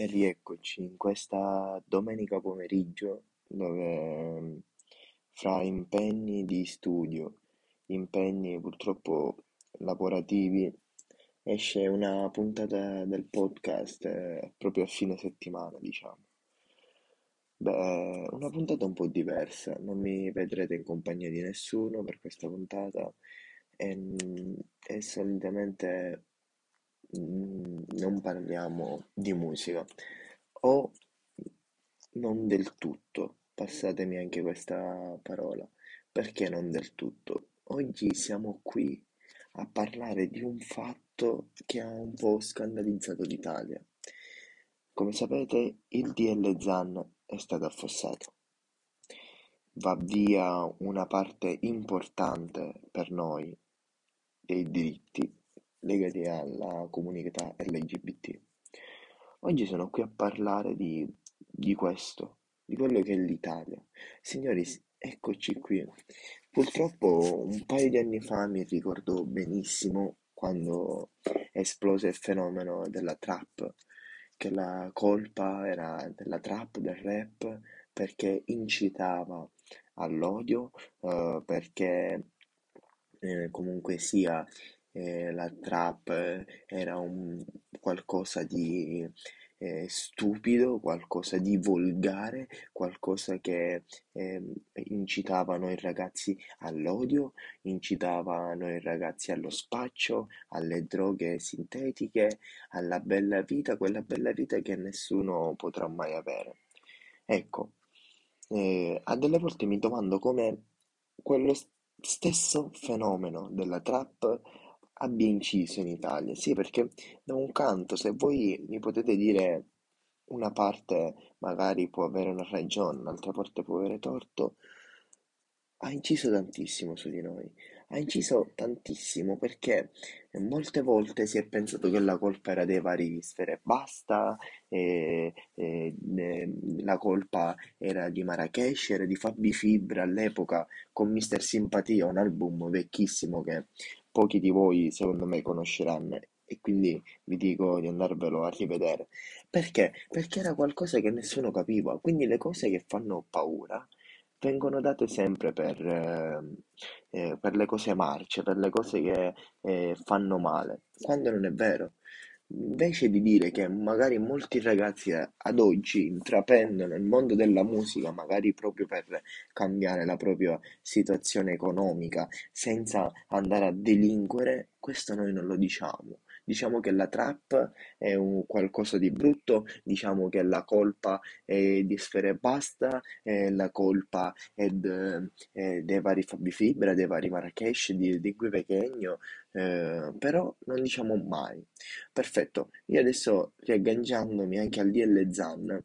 E rieccoci in questa domenica pomeriggio dove mm, fra impegni di studio, impegni purtroppo lavorativi, esce una puntata del podcast eh, proprio a fine settimana, diciamo. Beh, una puntata un po' diversa, non mi vedrete in compagnia di nessuno per questa puntata e, mm, e solitamente mm, non parliamo di musica o non del tutto, passatemi anche questa parola, perché non del tutto? Oggi siamo qui a parlare di un fatto che ha un po' scandalizzato l'Italia. Come sapete, il DL Zan è stato affossato. Va via una parte importante per noi dei diritti legati alla comunità LGBT. Oggi sono qui a parlare di, di questo, di quello che è l'Italia. Signori, eccoci qui. Purtroppo un paio di anni fa mi ricordo benissimo quando esplose il fenomeno della trap, che la colpa era della trap, del rap, perché incitava all'odio, eh, perché eh, comunque sia eh, la trap eh, era un qualcosa di eh, stupido, qualcosa di volgare, qualcosa che eh, incitava noi ragazzi all'odio, incitava noi ragazzi allo spaccio, alle droghe sintetiche, alla bella vita, quella bella vita che nessuno potrà mai avere. Ecco, eh, a delle volte mi domando come quello stesso fenomeno della trap abbia inciso in Italia. Sì, perché da un canto, se voi mi potete dire una parte magari può avere una ragione, l'altra parte può avere torto, ha inciso tantissimo su di noi. Ha inciso tantissimo perché molte volte si è pensato che la colpa era dei vari Sfere Basta, e, e, e, la colpa era di Marrakesh, era di Fabi Fibra all'epoca con Mister Simpatia, un album vecchissimo che pochi di voi secondo me conosceranno e quindi vi dico di andarvelo a rivedere. Perché? Perché era qualcosa che nessuno capiva, quindi le cose che fanno paura vengono date sempre per, eh, eh, per le cose marce, per le cose che eh, fanno male, quando non è vero. Invece di dire che magari molti ragazzi ad oggi intraprendono il mondo della musica, magari proprio per cambiare la propria situazione economica, senza andare a delinquere, questo noi non lo diciamo. Diciamo che la trap è un qualcosa di brutto, diciamo che la colpa è di Sfere Basta, eh, la colpa è, è dei vari Fabi Fibra, dei vari Marrakesh, di, di Gui Pechegno, eh, però non diciamo mai. Perfetto, io adesso riagganciandomi anche al DL Zan,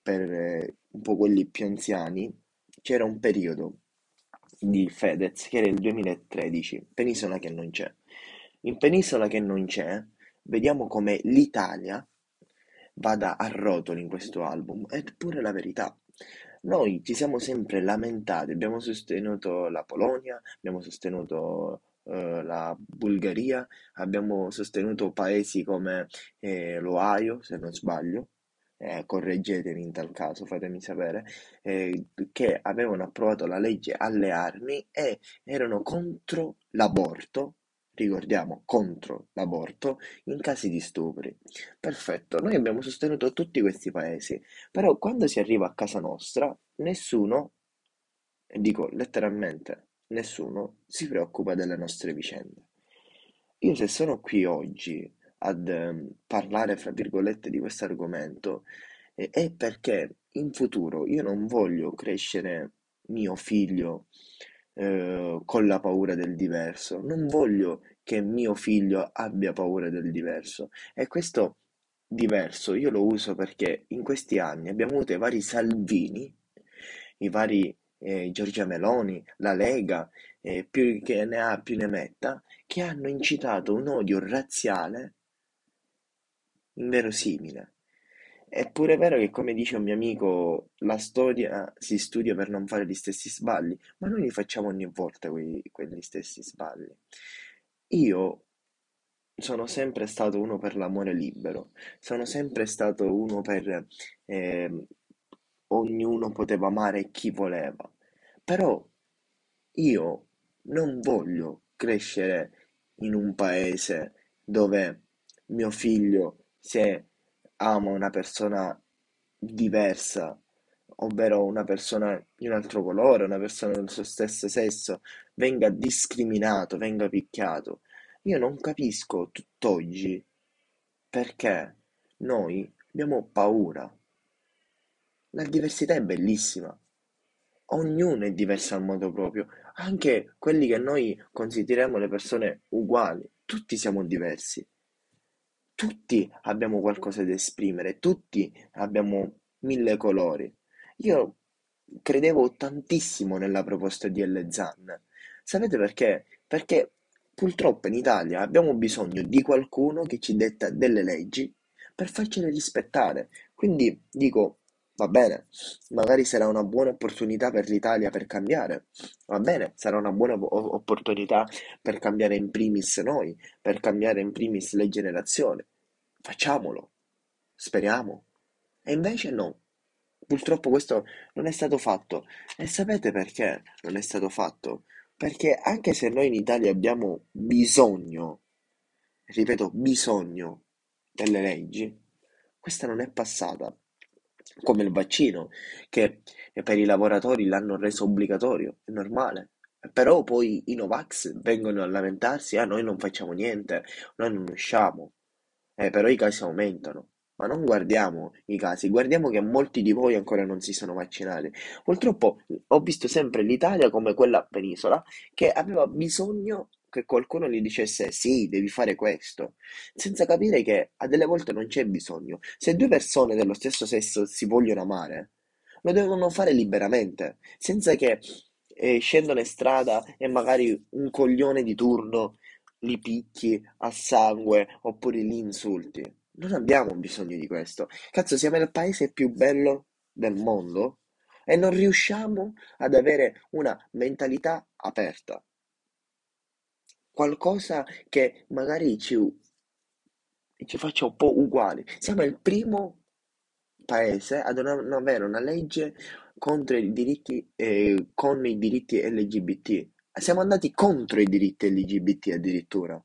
per eh, un po' quelli più anziani, c'era un periodo di Fedez che era il 2013, Penisola che non c'è. In Penisola che non c'è, vediamo come l'Italia vada a rotoli in questo album, eppure la verità. Noi ci siamo sempre lamentati, abbiamo sostenuto la Polonia, abbiamo sostenuto eh, la Bulgaria, abbiamo sostenuto paesi come eh, l'Ohio, se non sbaglio, eh, correggetemi in tal caso, fatemi sapere, eh, che avevano approvato la legge alle armi e erano contro l'aborto ricordiamo, contro l'aborto in casi di stupri. Perfetto, noi abbiamo sostenuto tutti questi paesi, però quando si arriva a casa nostra, nessuno, dico letteralmente nessuno, si preoccupa delle nostre vicende. Io se sono qui oggi ad eh, parlare, fra virgolette, di questo argomento, eh, è perché in futuro io non voglio crescere mio figlio eh, con la paura del diverso. Non voglio che mio figlio abbia paura del diverso. E questo diverso io lo uso perché in questi anni abbiamo avuto i vari Salvini, i vari eh, Giorgia Meloni, la Lega, eh, più che ne ha più ne metta, che hanno incitato un odio razziale inverosimile. È pure vero che, come dice un mio amico, la storia si studia per non fare gli stessi sbagli, ma noi li facciamo ogni volta quei, quegli stessi sbagli. Io sono sempre stato uno per l'amore libero, sono sempre stato uno per eh, ognuno poteva amare chi voleva. Però io non voglio crescere in un paese dove mio figlio, se ama una persona diversa, ovvero una persona di un altro colore, una persona del suo stesso sesso, venga discriminato, venga picchiato. Io non capisco tutt'oggi perché noi abbiamo paura. La diversità è bellissima, ognuno è diverso al modo proprio, anche quelli che noi consideriamo le persone uguali, tutti siamo diversi. Tutti abbiamo qualcosa da esprimere, tutti abbiamo mille colori. Io credevo tantissimo nella proposta di L. Zan. Sapete perché? Perché purtroppo in Italia abbiamo bisogno di qualcuno che ci detta delle leggi per farcele rispettare. Quindi dico, va bene, magari sarà una buona opportunità per l'Italia per cambiare. Va bene, sarà una buona opportunità per cambiare in primis noi, per cambiare in primis le generazioni. Facciamolo, speriamo. E invece no. Purtroppo questo non è stato fatto. E sapete perché non è stato fatto? Perché anche se noi in Italia abbiamo bisogno, ripeto, bisogno delle leggi, questa non è passata. Come il vaccino, che per i lavoratori l'hanno reso obbligatorio, è normale. Però poi i Novax vengono a lamentarsi, ah, noi non facciamo niente, noi non usciamo. Eh, però i casi aumentano. Ma non guardiamo i casi, guardiamo che molti di voi ancora non si sono vaccinati. Purtroppo ho visto sempre l'Italia come quella penisola che aveva bisogno che qualcuno gli dicesse sì, devi fare questo, senza capire che a delle volte non c'è bisogno. Se due persone dello stesso sesso si vogliono amare, lo devono fare liberamente, senza che eh, scendono in strada e magari un coglione di turno li picchi a sangue oppure li insulti. Non abbiamo bisogno di questo. Cazzo, siamo il paese più bello del mondo e non riusciamo ad avere una mentalità aperta. Qualcosa che magari ci, ci faccia un po' uguali. Siamo il primo paese ad non avere una legge contro i diritti, eh, con i diritti LGBT. Siamo andati contro i diritti LGBT addirittura.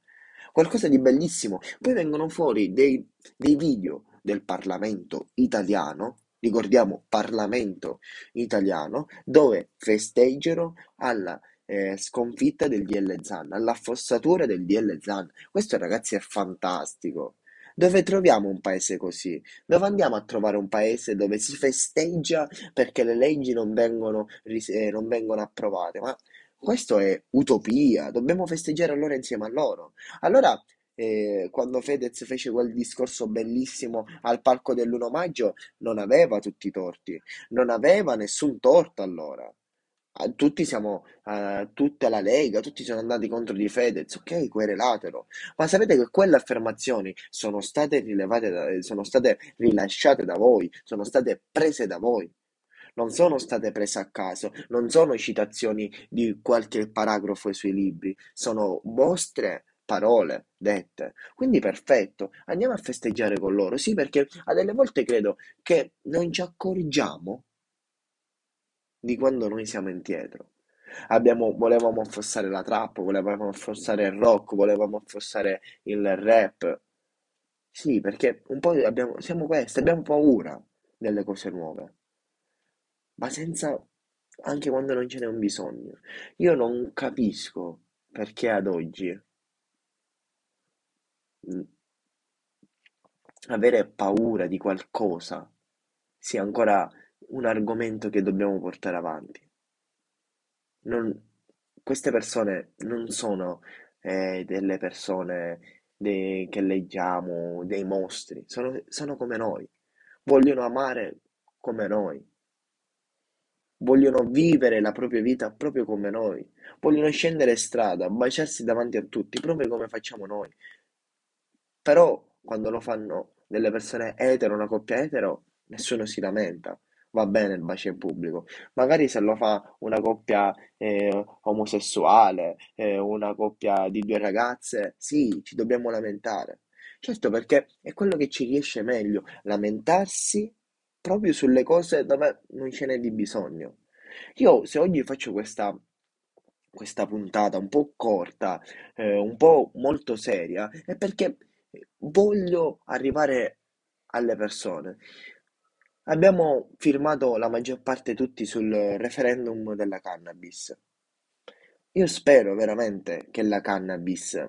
Qualcosa di bellissimo. Poi vengono fuori dei, dei video del Parlamento italiano, ricordiamo Parlamento italiano, dove festeggiano alla eh, sconfitta del DL Zan, all'affossatura del DL Zan. Questo ragazzi è fantastico. Dove troviamo un paese così? Dove andiamo a trovare un paese dove si festeggia perché le leggi non vengono, eh, non vengono approvate? Ma questo è utopia, dobbiamo festeggiare allora insieme a loro. Allora, eh, quando Fedez fece quel discorso bellissimo al palco dell'1 maggio, non aveva tutti i torti, non aveva nessun torto allora. Ah, Tutti siamo, eh, tutta la Lega, tutti sono andati contro di Fedez, ok, querelatelo. Ma sapete che quelle affermazioni sono state rilevate, da- sono state rilasciate da voi, sono state prese da voi non sono state prese a caso, non sono citazioni di qualche paragrafo sui libri, sono vostre parole dette. Quindi perfetto, andiamo a festeggiare con loro. Sì, perché a delle volte credo che non ci accorgiamo di quando noi siamo indietro. Abbiamo, volevamo affossare la trap, volevamo affossare il rock, volevamo affossare il rap. Sì, perché un po' abbiamo, siamo questi, abbiamo paura delle cose nuove ma senza anche quando non ce n'è un bisogno. Io non capisco perché ad oggi mh, avere paura di qualcosa sia ancora un argomento che dobbiamo portare avanti. Non- queste persone non sono eh, delle persone de- che leggiamo, dei mostri, sono, sono come noi, vogliono amare come noi. Vogliono vivere la propria vita proprio come noi, vogliono scendere strada, baciarsi davanti a tutti, proprio come facciamo noi. Però quando lo fanno delle persone etero, una coppia etero, nessuno si lamenta. Va bene il bacio in pubblico. Magari se lo fa una coppia eh, omosessuale, eh, una coppia di due ragazze, sì, ci dobbiamo lamentare. Certo, perché è quello che ci riesce meglio, lamentarsi proprio sulle cose dove non ce n'è di bisogno. Io se oggi faccio questa, questa puntata un po' corta, eh, un po' molto seria, è perché voglio arrivare alle persone. Abbiamo firmato la maggior parte tutti sul referendum della cannabis. Io spero veramente che la cannabis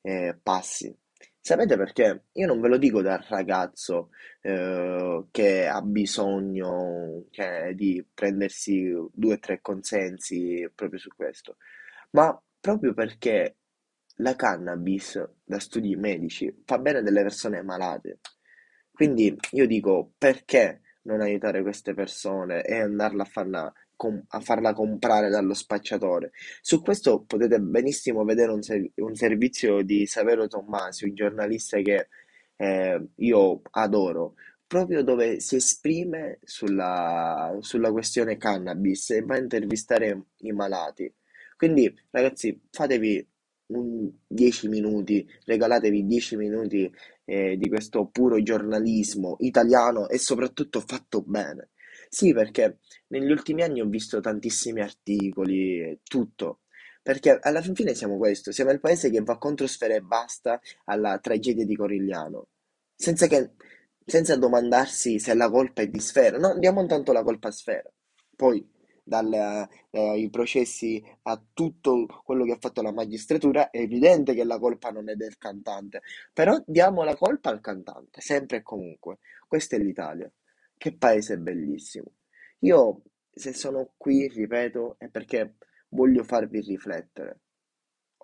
eh, passi. Sapete perché? Io non ve lo dico da ragazzo eh, che ha bisogno cioè, di prendersi due o tre consensi proprio su questo, ma proprio perché la cannabis, da studi medici, fa bene delle persone malate. Quindi io dico, perché non aiutare queste persone e andarla a farla, com- a farla comprare dallo spacciatore? Su questo potete benissimo vedere un, ser- un servizio di Severo Tommasi, un giornalista che eh, io adoro, proprio dove si esprime sulla, sulla questione cannabis e va a intervistare i malati. Quindi, ragazzi, fatevi un 10 minuti, regalatevi 10 minuti eh, di questo puro giornalismo italiano e soprattutto fatto bene. Sì, perché negli ultimi anni ho visto tantissimi articoli, e tutto. Perché alla fin fine siamo questo, siamo il paese che va contro Sfera e basta alla tragedia di Corigliano, senza che, senza domandarsi se la colpa è di Sfera. No, diamo tanto la colpa a Sfera. Poi dai processi a tutto quello che ha fatto la magistratura, è evidente che la colpa non è del cantante, però diamo la colpa al cantante, sempre e comunque. Questa è l'Italia. Che paese bellissimo. Io, se sono qui, ripeto, è perché voglio farvi riflettere.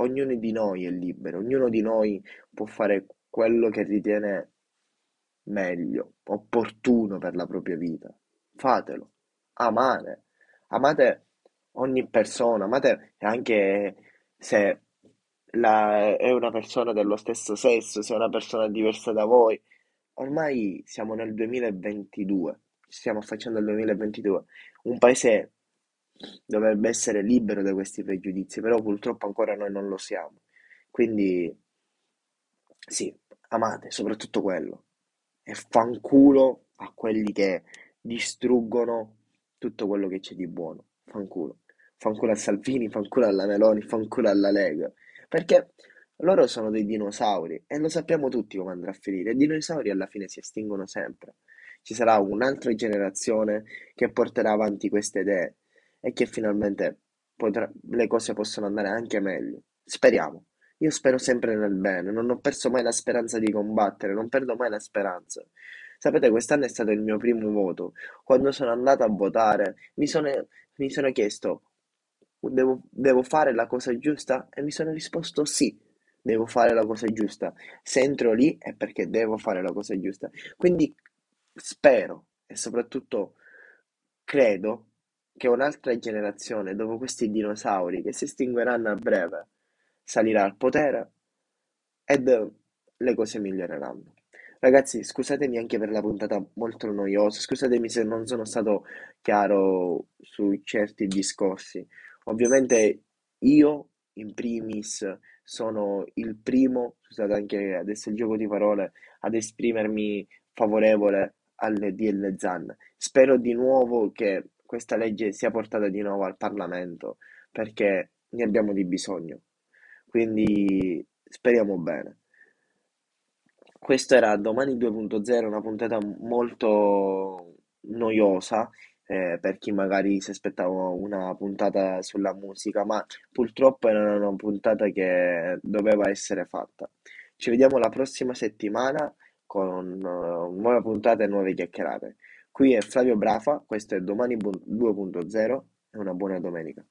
Ognuno di noi è libero, ognuno di noi può fare quello che ritiene meglio, opportuno per la propria vita. Fatelo. Amare amate ogni persona, amate anche se la- è una persona dello stesso sesso, se è una persona diversa da voi. Ormai siamo nel 2022, ci stiamo affacciando al 2022. Un paese dovrebbe essere libero da questi pregiudizi, però purtroppo ancora noi non lo siamo. Quindi sì, amate soprattutto quello e fanculo a quelli che distruggono tutto quello che c'è di buono. Fanculo. Fanculo a Salvini, fanculo alla Meloni, fanculo alla Lega. Perché loro sono dei dinosauri e lo sappiamo tutti come andrà a finire. I dinosauri alla fine si estinguono sempre. Ci sarà un'altra generazione che porterà avanti queste idee e che finalmente potrà- le cose possono andare anche meglio. Speriamo. Io spero sempre nel bene, non ho perso mai la speranza di combattere, non perdo mai la speranza. Sapete, quest'anno è stato il mio primo voto. Quando sono andato a votare, mi sono, mi sono chiesto, devo, devo fare la cosa giusta? E mi sono risposto sì, devo fare la cosa giusta. Se entro lì è perché devo fare la cosa giusta. Quindi spero e soprattutto credo che un'altra generazione, dopo questi dinosauri che si estingueranno a breve, salirà al potere ed le cose miglioreranno. Ragazzi, scusatemi anche per la puntata molto noiosa, scusatemi se non sono stato chiaro su certi discorsi. Ovviamente io, in primis, sono il primo, scusate anche adesso il gioco di parole, ad esprimermi favorevole alle DL ZAN. Spero di nuovo che questa legge sia portata di nuovo al Parlamento, perché ne abbiamo di bisogno. Quindi speriamo bene. Questo era Domani 2.0, una puntata molto noiosa eh, per chi magari si aspettava una puntata sulla musica, ma purtroppo era una puntata che doveva essere fatta. Ci vediamo la prossima settimana con uh, nuove puntate e nuove chiacchierate. Qui è Flavio Brafa, questo è Domani 2.0 e una buona domenica.